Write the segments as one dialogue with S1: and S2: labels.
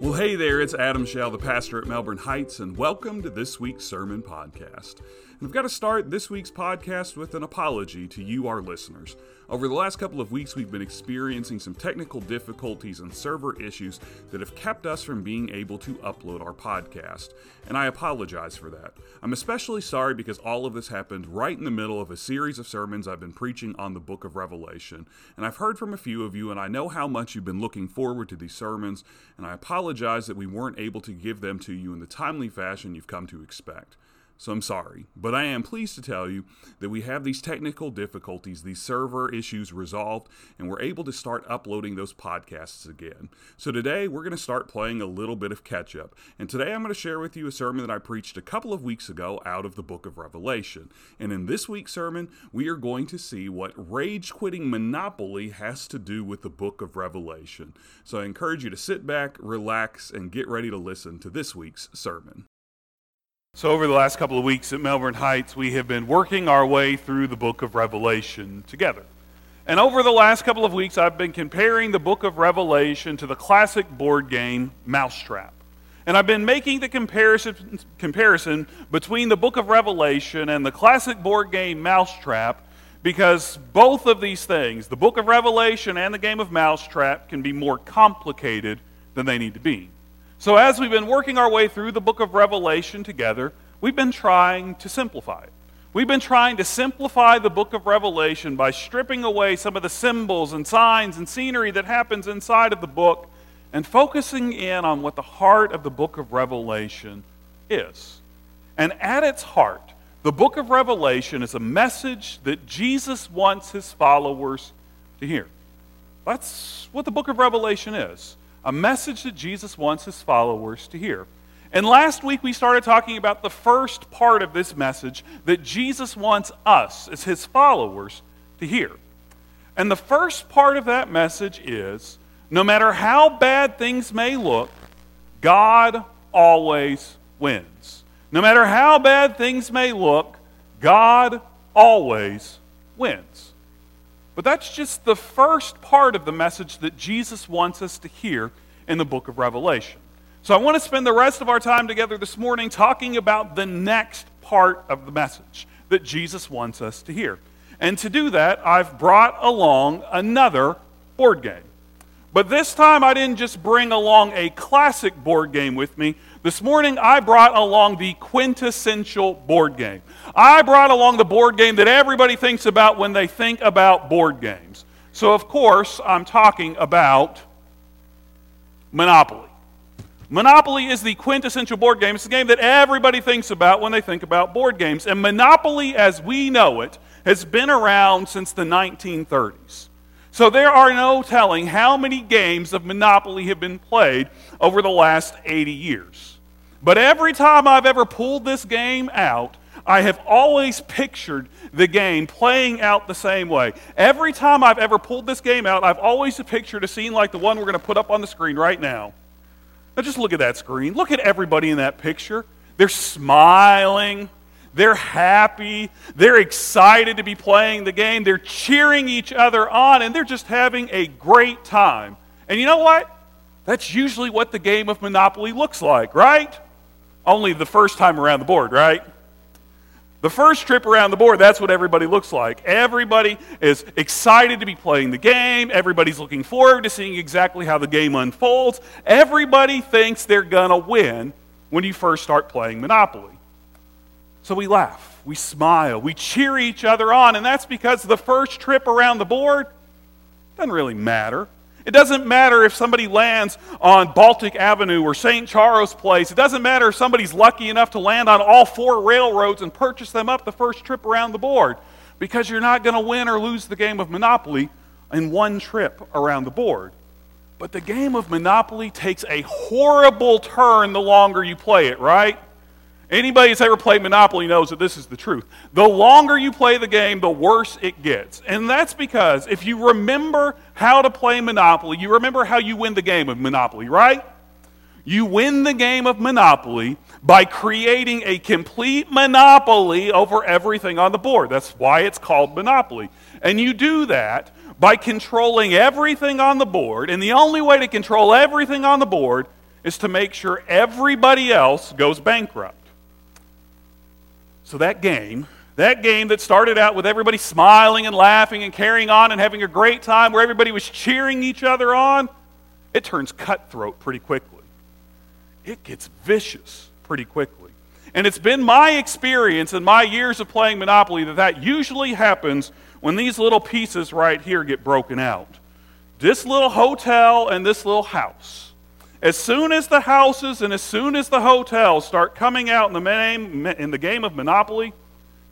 S1: Well, hey there, it's Adam Shell, the pastor at Melbourne Heights, and welcome to this week's sermon podcast. I've got to start this week's podcast with an apology to you, our listeners. Over the last couple of weeks, we've been experiencing some technical difficulties and server issues that have kept us from being able to upload our podcast, and I apologize for that. I'm especially sorry because all of this happened right in the middle of a series of sermons I've been preaching on the book of Revelation, and I've heard from a few of you, and I know how much you've been looking forward to these sermons, and I apologize that we weren't able to give them to you in the timely fashion you've come to expect so I'm sorry. But I am pleased to tell you that we have these technical difficulties, these server issues resolved, and we're able to start uploading those podcasts again. So today we're going to start playing a little bit of catch up. And today I'm going to share with you a sermon that I preached a couple of weeks ago out of the book of Revelation. And in this week's sermon, we are going to see what rage quitting monopoly has to do with the book of Revelation. So I encourage you to sit back, relax, and get ready to listen to this week's sermon. So, over the last couple of weeks at Melbourne Heights, we have been working our way through the book of Revelation together. And over the last couple of weeks, I've been comparing the book of Revelation to the classic board game Mousetrap. And I've been making the comparison, comparison between the book of Revelation and the classic board game Mousetrap because both of these things, the book of Revelation and the game of Mousetrap, can be more complicated than they need to be. So, as we've been working our way through the book of Revelation together, we've been trying to simplify it. We've been trying to simplify the book of Revelation by stripping away some of the symbols and signs and scenery that happens inside of the book and focusing in on what the heart of the book of Revelation is. And at its heart, the book of Revelation is a message that Jesus wants his followers to hear. That's what the book of Revelation is a message that Jesus wants his followers to hear. And last week we started talking about the first part of this message that Jesus wants us, as his followers, to hear. And the first part of that message is no matter how bad things may look, God always wins. No matter how bad things may look, God always wins. But that's just the first part of the message that Jesus wants us to hear in the book of Revelation. So I want to spend the rest of our time together this morning talking about the next part of the message that Jesus wants us to hear. And to do that, I've brought along another board game. But this time I didn't just bring along a classic board game with me. This morning I brought along the quintessential board game. I brought along the board game that everybody thinks about when they think about board games. So, of course, I'm talking about Monopoly. Monopoly is the quintessential board game. It's the game that everybody thinks about when they think about board games. And Monopoly, as we know it, has been around since the 1930s. So there are no telling how many games of Monopoly have been played over the last 80 years. But every time I've ever pulled this game out, I have always pictured the game playing out the same way. Every time I've ever pulled this game out, I've always pictured a scene like the one we're going to put up on the screen right now. Now just look at that screen. Look at everybody in that picture. They're smiling. They're happy. They're excited to be playing the game. They're cheering each other on, and they're just having a great time. And you know what? That's usually what the game of Monopoly looks like, right? Only the first time around the board, right? The first trip around the board, that's what everybody looks like. Everybody is excited to be playing the game. Everybody's looking forward to seeing exactly how the game unfolds. Everybody thinks they're going to win when you first start playing Monopoly. So we laugh, we smile, we cheer each other on, and that's because the first trip around the board doesn't really matter. It doesn't matter if somebody lands on Baltic Avenue or St. Charles Place. It doesn't matter if somebody's lucky enough to land on all four railroads and purchase them up the first trip around the board because you're not going to win or lose the game of Monopoly in one trip around the board. But the game of Monopoly takes a horrible turn the longer you play it, right? Anybody that's ever played Monopoly knows that this is the truth. The longer you play the game, the worse it gets. And that's because if you remember how to play Monopoly, you remember how you win the game of Monopoly, right? You win the game of Monopoly by creating a complete monopoly over everything on the board. That's why it's called Monopoly. And you do that by controlling everything on the board. And the only way to control everything on the board is to make sure everybody else goes bankrupt. So that game, that game that started out with everybody smiling and laughing and carrying on and having a great time where everybody was cheering each other on, it turns cutthroat pretty quickly. It gets vicious pretty quickly. And it's been my experience in my years of playing Monopoly that that usually happens when these little pieces right here get broken out. This little hotel and this little house. As soon as the houses and as soon as the hotels start coming out in the, game, in the game of Monopoly,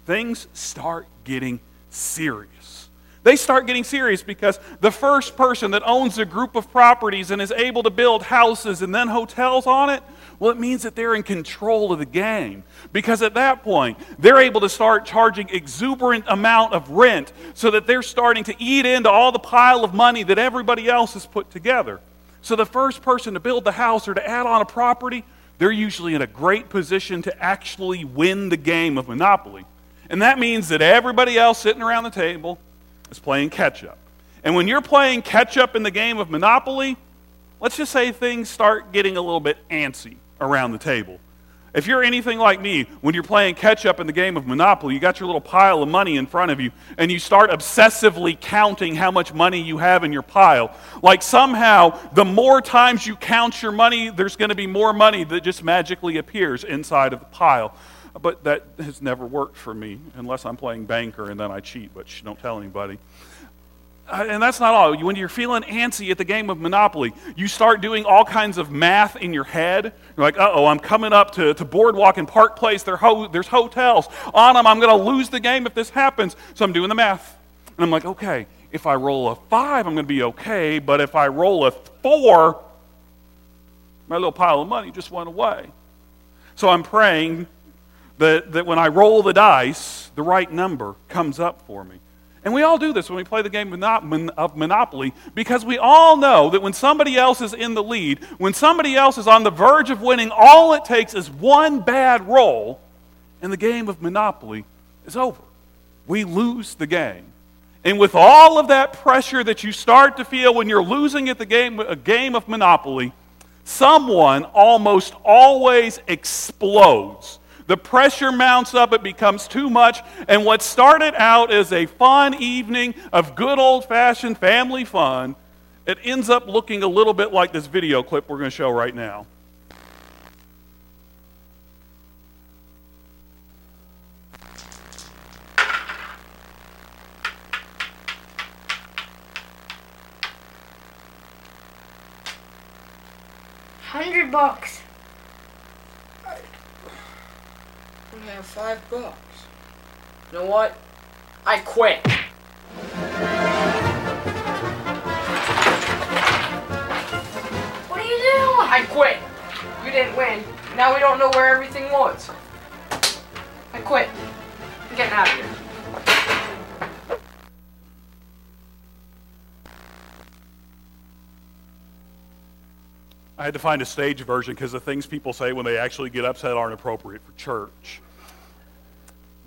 S1: things start getting serious. They start getting serious because the first person that owns a group of properties and is able to build houses and then hotels on it well, it means that they're in control of the game. Because at that point, they're able to start charging exuberant amount of rent so that they're starting to eat into all the pile of money that everybody else has put together. So the first person to build the house or to add on a property, they're usually in a great position to actually win the game of Monopoly. And that means that everybody else sitting around the table is playing catch up. And when you're playing catch up in the game of Monopoly, let's just say things start getting a little bit antsy around the table. If you're anything like me, when you're playing catch up in the game of Monopoly, you got your little pile of money in front of you, and you start obsessively counting how much money you have in your pile. Like somehow, the more times you count your money, there's going to be more money that just magically appears inside of the pile. But that has never worked for me, unless I'm playing banker and then I cheat, but don't tell anybody. Uh, and that's not all. When you're feeling antsy at the game of Monopoly, you start doing all kinds of math in your head. You're like, oh, I'm coming up to, to Boardwalk and Park Place. There ho- there's hotels on them. I'm going to lose the game if this happens. So I'm doing the math. And I'm like, okay, if I roll a five, I'm going to be okay. But if I roll a four, my little pile of money just went away. So I'm praying that, that when I roll the dice, the right number comes up for me. And we all do this when we play the game of Monopoly because we all know that when somebody else is in the lead, when somebody else is on the verge of winning, all it takes is one bad roll and the game of Monopoly is over. We lose the game. And with all of that pressure that you start to feel when you're losing at the game, a game of Monopoly, someone almost always explodes the pressure mounts up, it becomes too much. And what started out as a fun evening of good old fashioned family fun, it ends up looking a little bit like this video clip we're going to show right now.
S2: Hundred bucks.
S3: only have five bucks. You know what? I quit.
S2: What are you doing?
S3: I quit. You didn't win. Now we don't know where everything was. I quit. I'm getting out of here.
S1: I had to find a stage version because the things people say when they actually get upset aren't appropriate for church.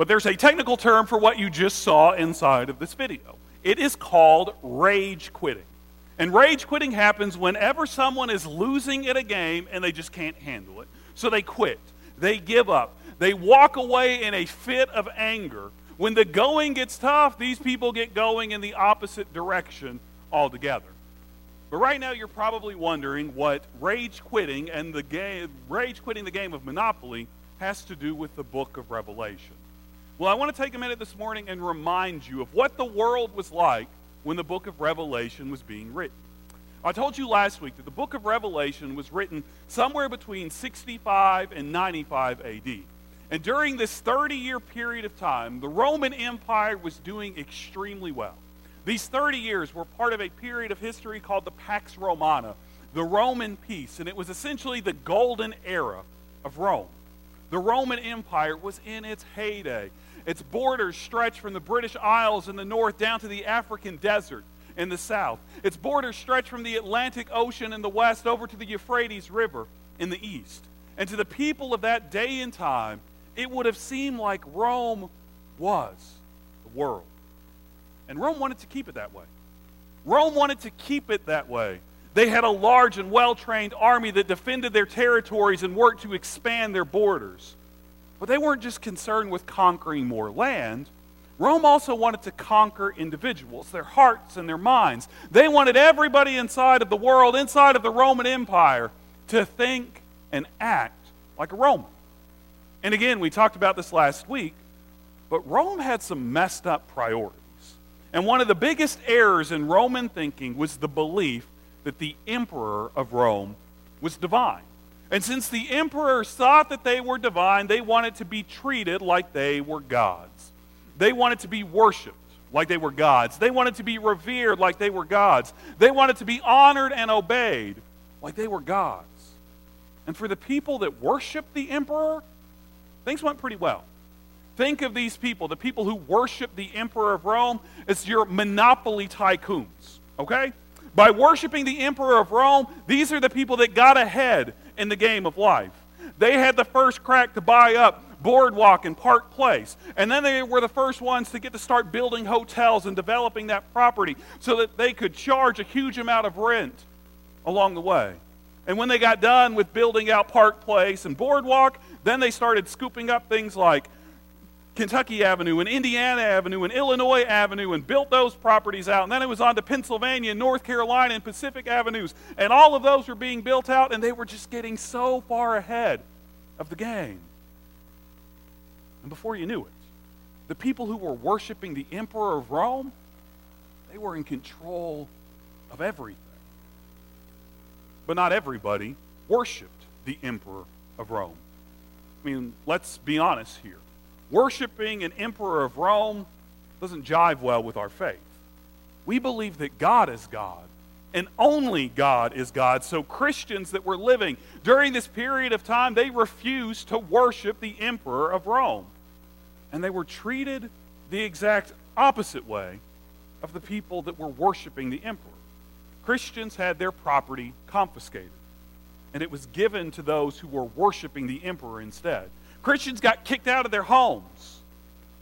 S1: But there's a technical term for what you just saw inside of this video. It is called rage quitting. And rage quitting happens whenever someone is losing at a game and they just can't handle it. So they quit, they give up, they walk away in a fit of anger. When the going gets tough, these people get going in the opposite direction altogether. But right now, you're probably wondering what rage quitting and the game, rage quitting the game of Monopoly has to do with the book of Revelation. Well, I want to take a minute this morning and remind you of what the world was like when the book of Revelation was being written. I told you last week that the book of Revelation was written somewhere between 65 and 95 AD. And during this 30 year period of time, the Roman Empire was doing extremely well. These 30 years were part of a period of history called the Pax Romana, the Roman peace, and it was essentially the golden era of Rome. The Roman Empire was in its heyday. Its borders stretch from the British Isles in the north down to the African desert in the south. Its borders stretch from the Atlantic Ocean in the west over to the Euphrates River in the east. And to the people of that day and time, it would have seemed like Rome was the world. And Rome wanted to keep it that way. Rome wanted to keep it that way. They had a large and well trained army that defended their territories and worked to expand their borders. But they weren't just concerned with conquering more land. Rome also wanted to conquer individuals, their hearts and their minds. They wanted everybody inside of the world, inside of the Roman Empire, to think and act like a Roman. And again, we talked about this last week, but Rome had some messed up priorities. And one of the biggest errors in Roman thinking was the belief that the emperor of Rome was divine. And since the emperors thought that they were divine, they wanted to be treated like they were gods. They wanted to be worshiped like they were gods. They wanted to be revered like they were gods. They wanted to be honored and obeyed like they were gods. And for the people that worshiped the emperor, things went pretty well. Think of these people, the people who worship the emperor of Rome, as your monopoly tycoons, okay? By worshiping the emperor of Rome, these are the people that got ahead in the game of life. They had the first crack to buy up Boardwalk and Park Place. And then they were the first ones to get to start building hotels and developing that property so that they could charge a huge amount of rent along the way. And when they got done with building out Park Place and Boardwalk, then they started scooping up things like Kentucky Avenue and Indiana Avenue and Illinois Avenue and built those properties out. And then it was on to Pennsylvania and North Carolina and Pacific Avenues. And all of those were being built out, and they were just getting so far ahead of the game. And before you knew it, the people who were worshiping the emperor of Rome, they were in control of everything. But not everybody worshiped the emperor of Rome. I mean, let's be honest here worshiping an emperor of Rome doesn't jive well with our faith. We believe that God is God and only God is God. So Christians that were living during this period of time, they refused to worship the emperor of Rome. And they were treated the exact opposite way of the people that were worshiping the emperor. Christians had their property confiscated, and it was given to those who were worshiping the emperor instead. Christians got kicked out of their homes.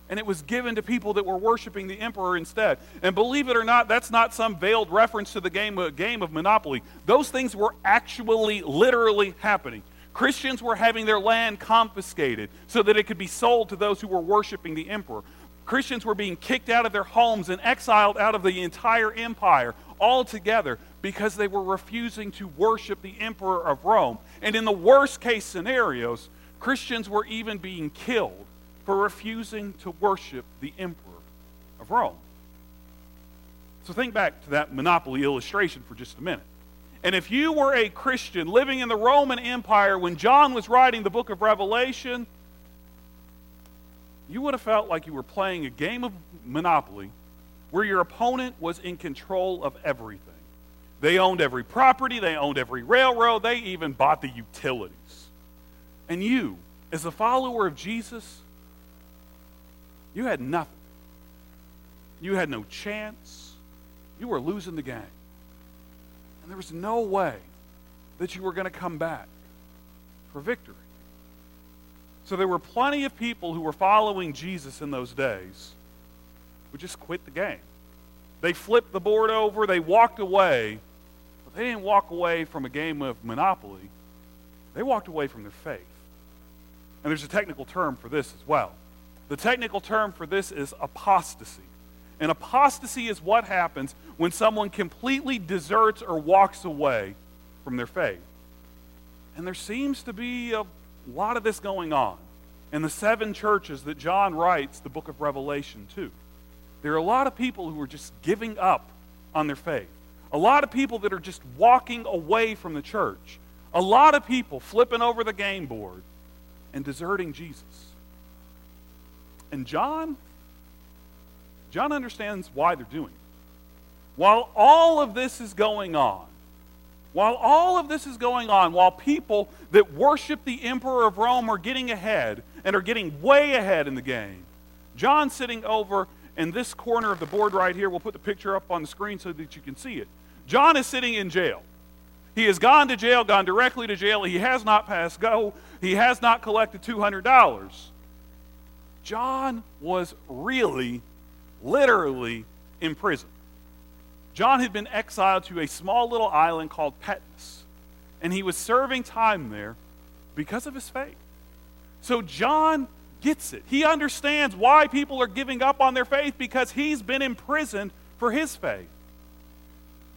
S1: And it was given to people that were worshiping the emperor instead. And believe it or not, that's not some veiled reference to the game, uh, game of Monopoly. Those things were actually, literally happening. Christians were having their land confiscated so that it could be sold to those who were worshiping the emperor. Christians were being kicked out of their homes and exiled out of the entire empire altogether because they were refusing to worship the emperor of Rome. And in the worst case scenarios, Christians were even being killed for refusing to worship the emperor of Rome. So think back to that monopoly illustration for just a minute. And if you were a Christian living in the Roman Empire when John was writing the book of Revelation, you would have felt like you were playing a game of Monopoly where your opponent was in control of everything. They owned every property, they owned every railroad, they even bought the utilities. And you, as a follower of Jesus, you had nothing. You had no chance. You were losing the game. And there was no way that you were going to come back for victory. So there were plenty of people who were following Jesus in those days who just quit the game. They flipped the board over, they walked away, but they didn't walk away from a game of Monopoly. They walked away from their faith. And there's a technical term for this as well. The technical term for this is apostasy. And apostasy is what happens when someone completely deserts or walks away from their faith. And there seems to be a lot of this going on in the seven churches that John writes the book of Revelation to. There are a lot of people who are just giving up on their faith. A lot of people that are just walking away from the church. A lot of people flipping over the game board and deserting Jesus. And John, John understands why they're doing it. While all of this is going on, while all of this is going on, while people that worship the emperor of Rome are getting ahead and are getting way ahead in the game, John's sitting over in this corner of the board right here. We'll put the picture up on the screen so that you can see it. John is sitting in jail. He has gone to jail, gone directly to jail. He has not passed go. He has not collected $200. John was really, literally in prison. John had been exiled to a small little island called Patmos, and he was serving time there because of his faith. So John gets it. He understands why people are giving up on their faith because he's been imprisoned for his faith.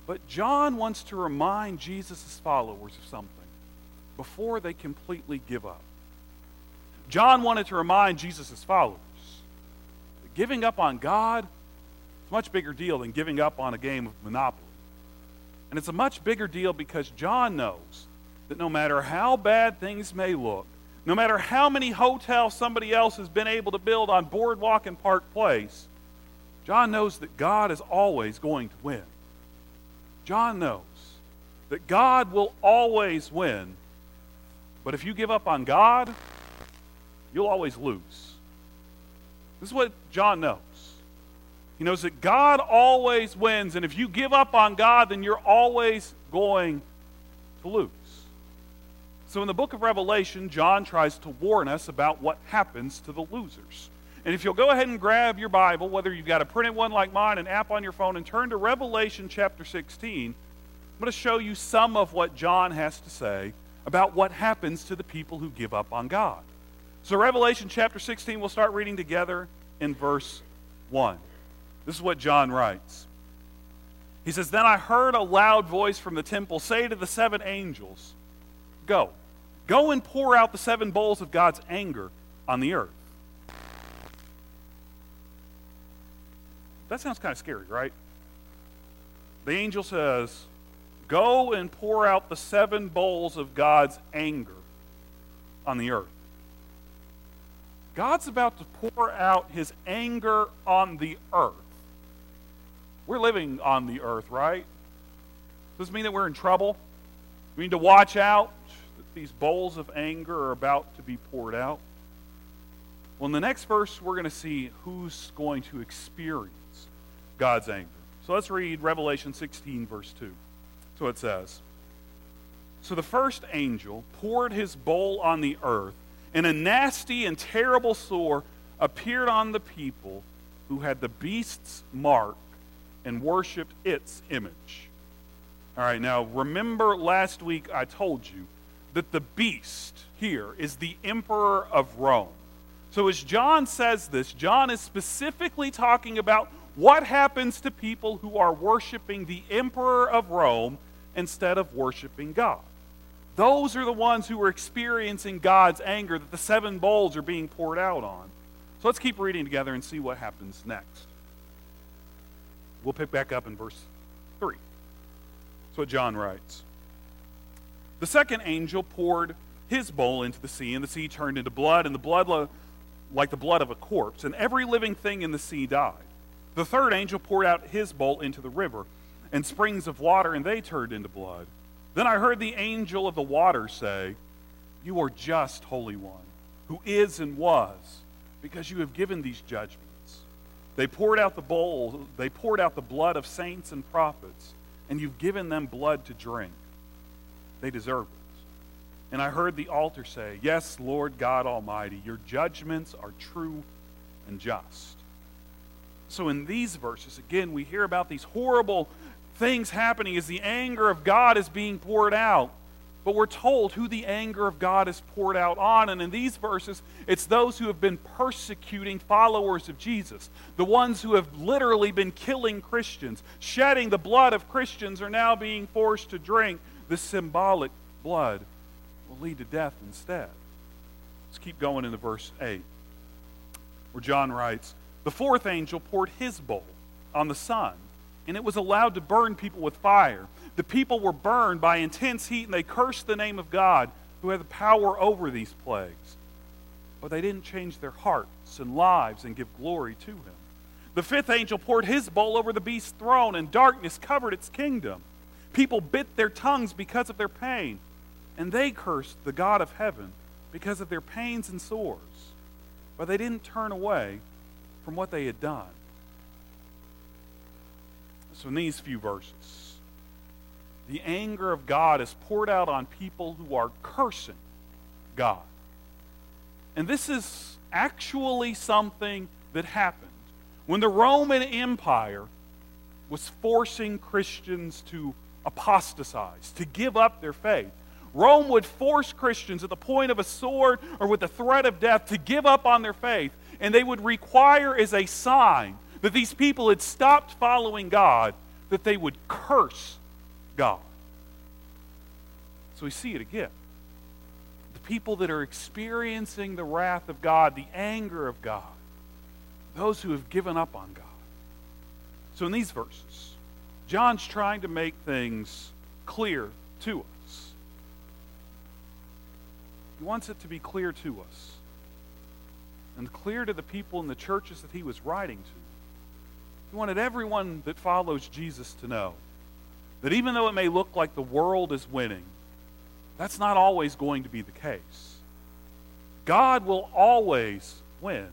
S1: But John wants to remind Jesus' followers of something before they completely give up. John wanted to remind Jesus' followers that giving up on God is a much bigger deal than giving up on a game of Monopoly. And it's a much bigger deal because John knows that no matter how bad things may look, no matter how many hotels somebody else has been able to build on Boardwalk and Park Place, John knows that God is always going to win. John knows that God will always win, but if you give up on God, you'll always lose. This is what John knows. He knows that God always wins, and if you give up on God, then you're always going to lose. So in the book of Revelation, John tries to warn us about what happens to the losers. And if you'll go ahead and grab your Bible, whether you've got a printed one like mine, an app on your phone, and turn to Revelation chapter 16, I'm going to show you some of what John has to say about what happens to the people who give up on God. So, Revelation chapter 16, we'll start reading together in verse 1. This is what John writes. He says, Then I heard a loud voice from the temple say to the seven angels, Go Go and pour out the seven bowls of God's anger on the earth. That sounds kind of scary, right? The angel says, Go and pour out the seven bowls of God's anger on the earth. God's about to pour out his anger on the earth. We're living on the earth, right? Does this mean that we're in trouble? We need to watch out that these bowls of anger are about to be poured out? Well, in the next verse, we're going to see who's going to experience God's anger. So let's read Revelation 16, verse 2. So it says So the first angel poured his bowl on the earth, and a nasty and terrible sore appeared on the people who had the beast's mark and worshiped its image. All right, now remember last week I told you that the beast here is the emperor of Rome. So, as John says this, John is specifically talking about what happens to people who are worshiping the emperor of Rome instead of worshiping God. Those are the ones who are experiencing God's anger that the seven bowls are being poured out on. So let's keep reading together and see what happens next. We'll pick back up in verse 3. That's what John writes. The second angel poured his bowl into the sea, and the sea turned into blood, and the blood lo- like the blood of a corpse, and every living thing in the sea died. The third angel poured out his bowl into the river, and springs of water, and they turned into blood. Then I heard the angel of the water say, You are just, Holy One, who is and was, because you have given these judgments. They poured out the bowl, they poured out the blood of saints and prophets, and you've given them blood to drink. They deserve it. And I heard the altar say, Yes, Lord God Almighty, your judgments are true and just. So in these verses, again, we hear about these horrible things happening as the anger of God is being poured out. But we're told who the anger of God is poured out on. And in these verses, it's those who have been persecuting followers of Jesus. The ones who have literally been killing Christians, shedding the blood of Christians, are now being forced to drink this symbolic blood will lead to death instead. Let's keep going into verse 8, where John writes The fourth angel poured his bowl on the sun, and it was allowed to burn people with fire. The people were burned by intense heat, and they cursed the name of God, who had the power over these plagues. But they didn't change their hearts and lives and give glory to him. The fifth angel poured his bowl over the beast's throne, and darkness covered its kingdom. People bit their tongues because of their pain, and they cursed the God of heaven because of their pains and sores. But they didn't turn away from what they had done. So, in these few verses, the anger of God is poured out on people who are cursing God. And this is actually something that happened. When the Roman Empire was forcing Christians to apostatize, to give up their faith. Rome would force Christians at the point of a sword or with the threat of death to give up on their faith, and they would require as a sign that these people had stopped following God that they would curse God. So we see it again. The people that are experiencing the wrath of God, the anger of God, those who have given up on God. So in these verses, John's trying to make things clear to us. He wants it to be clear to us and clear to the people in the churches that he was writing to. He wanted everyone that follows Jesus to know that even though it may look like the world is winning, that's not always going to be the case. God will always win.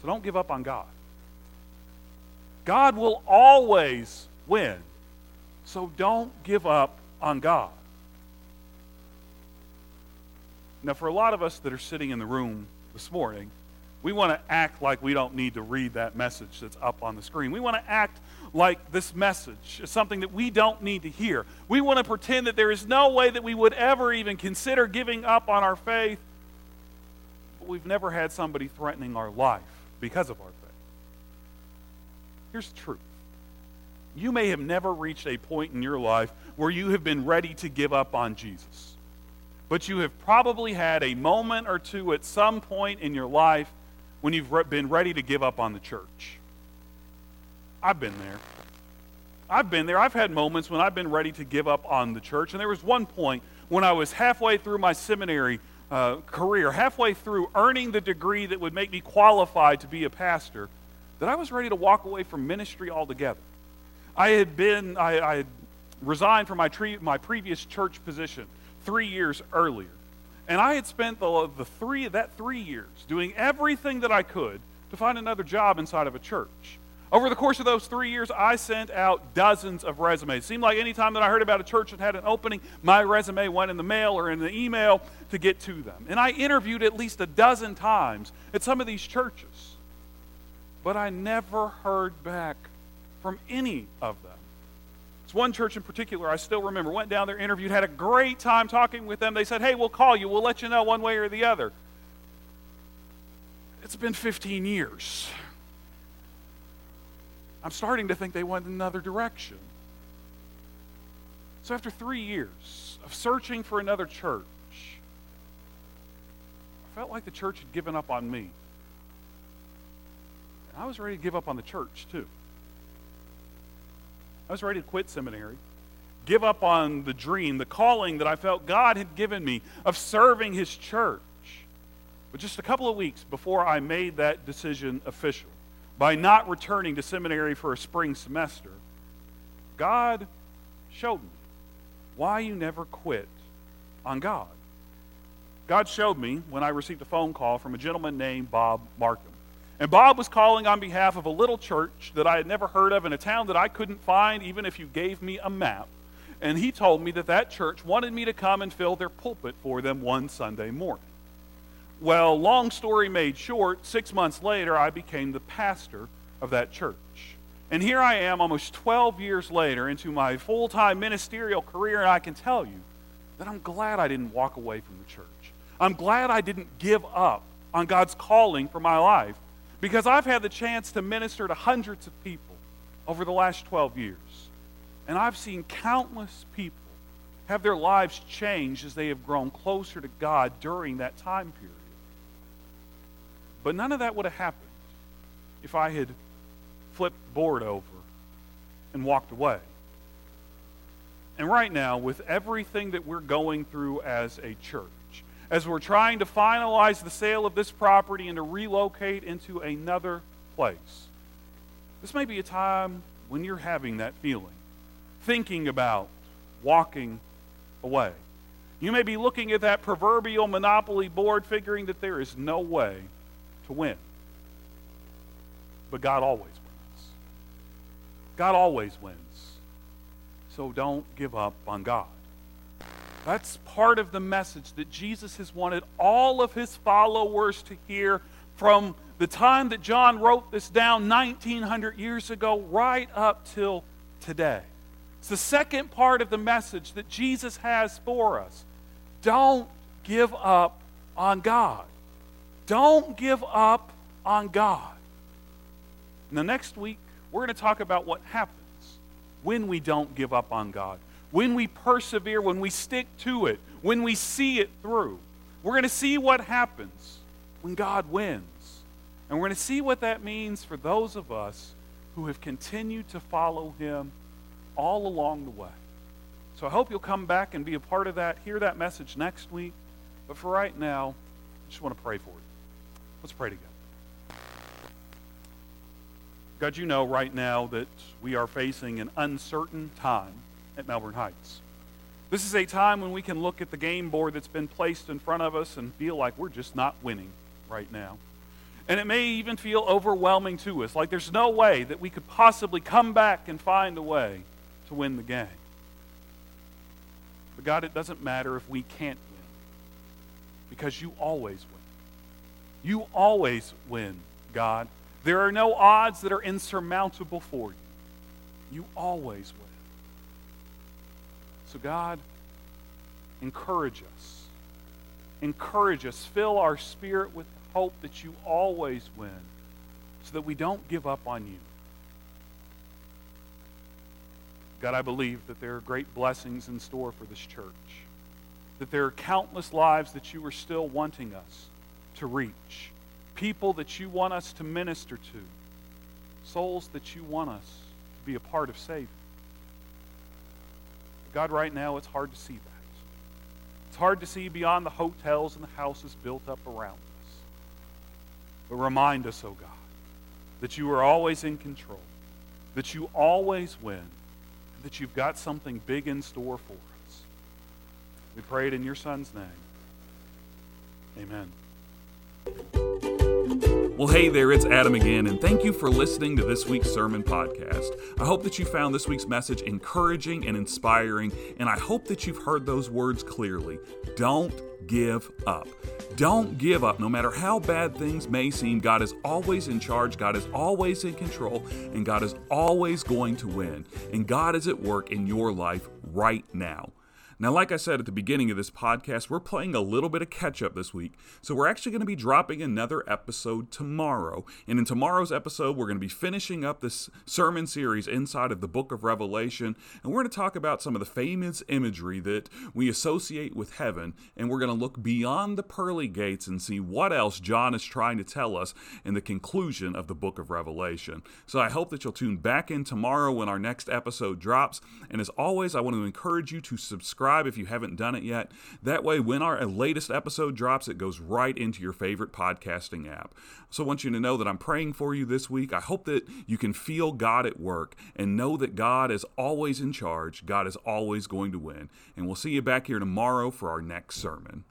S1: So don't give up on God. God will always win. So don't give up on God. Now, for a lot of us that are sitting in the room this morning, we want to act like we don't need to read that message that's up on the screen. We want to act like this message is something that we don't need to hear. We want to pretend that there is no way that we would ever even consider giving up on our faith. But we've never had somebody threatening our life because of our faith. Here's the truth you may have never reached a point in your life where you have been ready to give up on Jesus. But you have probably had a moment or two at some point in your life when you've been ready to give up on the church. I've been there. I've been there. I've had moments when I've been ready to give up on the church. And there was one point when I was halfway through my seminary uh, career, halfway through earning the degree that would make me qualified to be a pastor, that I was ready to walk away from ministry altogether. I had been, I, I had resigned from my, tre- my previous church position three years earlier. And I had spent the, the three, that three years doing everything that I could to find another job inside of a church. Over the course of those three years, I sent out dozens of resumes. It seemed like any time that I heard about a church that had an opening, my resume went in the mail or in the email to get to them. And I interviewed at least a dozen times at some of these churches. But I never heard back from any of them. It's one church in particular I still remember. Went down there, interviewed, had a great time talking with them. They said, hey, we'll call you. We'll let you know one way or the other. It's been 15 years. I'm starting to think they went in another direction. So after three years of searching for another church, I felt like the church had given up on me. And I was ready to give up on the church, too. I was ready to quit seminary, give up on the dream, the calling that I felt God had given me of serving His church. But just a couple of weeks before I made that decision official, by not returning to seminary for a spring semester, God showed me why you never quit on God. God showed me when I received a phone call from a gentleman named Bob Markham. And Bob was calling on behalf of a little church that I had never heard of in a town that I couldn't find, even if you gave me a map. And he told me that that church wanted me to come and fill their pulpit for them one Sunday morning. Well, long story made short, six months later, I became the pastor of that church. And here I am, almost 12 years later, into my full time ministerial career, and I can tell you that I'm glad I didn't walk away from the church. I'm glad I didn't give up on God's calling for my life because I've had the chance to minister to hundreds of people over the last 12 years. And I've seen countless people have their lives changed as they have grown closer to God during that time period. But none of that would have happened if I had flipped the board over and walked away. And right now, with everything that we're going through as a church, as we're trying to finalize the sale of this property and to relocate into another place. This may be a time when you're having that feeling, thinking about walking away. You may be looking at that proverbial monopoly board, figuring that there is no way to win. But God always wins. God always wins. So don't give up on God. That's part of the message that Jesus has wanted all of his followers to hear from the time that John wrote this down 1900 years ago, right up till today. It's the second part of the message that Jesus has for us. Don't give up on God. Don't give up on God. Now, next week, we're going to talk about what happens when we don't give up on God, when we persevere, when we stick to it, when we see it through. We're going to see what happens when God wins. And we're going to see what that means for those of us who have continued to follow Him all along the way. So I hope you'll come back and be a part of that, hear that message next week. But for right now, I just want to pray for you. Let's pray together. God, you know right now that we are facing an uncertain time at Melbourne Heights. This is a time when we can look at the game board that's been placed in front of us and feel like we're just not winning right now. And it may even feel overwhelming to us, like there's no way that we could possibly come back and find a way to win the game. But God, it doesn't matter if we can't win, because you always win. You always win, God. There are no odds that are insurmountable for you. You always win. So, God, encourage us. Encourage us. Fill our spirit with hope that you always win so that we don't give up on you. God, I believe that there are great blessings in store for this church, that there are countless lives that you are still wanting us to reach people that you want us to minister to, souls that you want us to be a part of saving. God, right now, it's hard to see that. It's hard to see beyond the hotels and the houses built up around us. But remind us, oh God, that you are always in control, that you always win, that you've got something big in store for us. We pray it in your Son's name. Amen. Well, hey there, it's Adam again, and thank you for listening to this week's sermon podcast. I hope that you found this week's message encouraging and inspiring, and I hope that you've heard those words clearly. Don't give up. Don't give up. No matter how bad things may seem, God is always in charge, God is always in control, and God is always going to win. And God is at work in your life right now. Now, like I said at the beginning of this podcast, we're playing a little bit of catch up this week. So, we're actually going to be dropping another episode tomorrow. And in tomorrow's episode, we're going to be finishing up this sermon series inside of the book of Revelation. And we're going to talk about some of the famous imagery that we associate with heaven. And we're going to look beyond the pearly gates and see what else John is trying to tell us in the conclusion of the book of Revelation. So, I hope that you'll tune back in tomorrow when our next episode drops. And as always, I want to encourage you to subscribe subscribe if you haven't done it yet. That way, when our latest episode drops, it goes right into your favorite podcasting app. So I want you to know that I'm praying for you this week. I hope that you can feel God at work and know that God is always in charge. God is always going to win. And we'll see you back here tomorrow for our next sermon.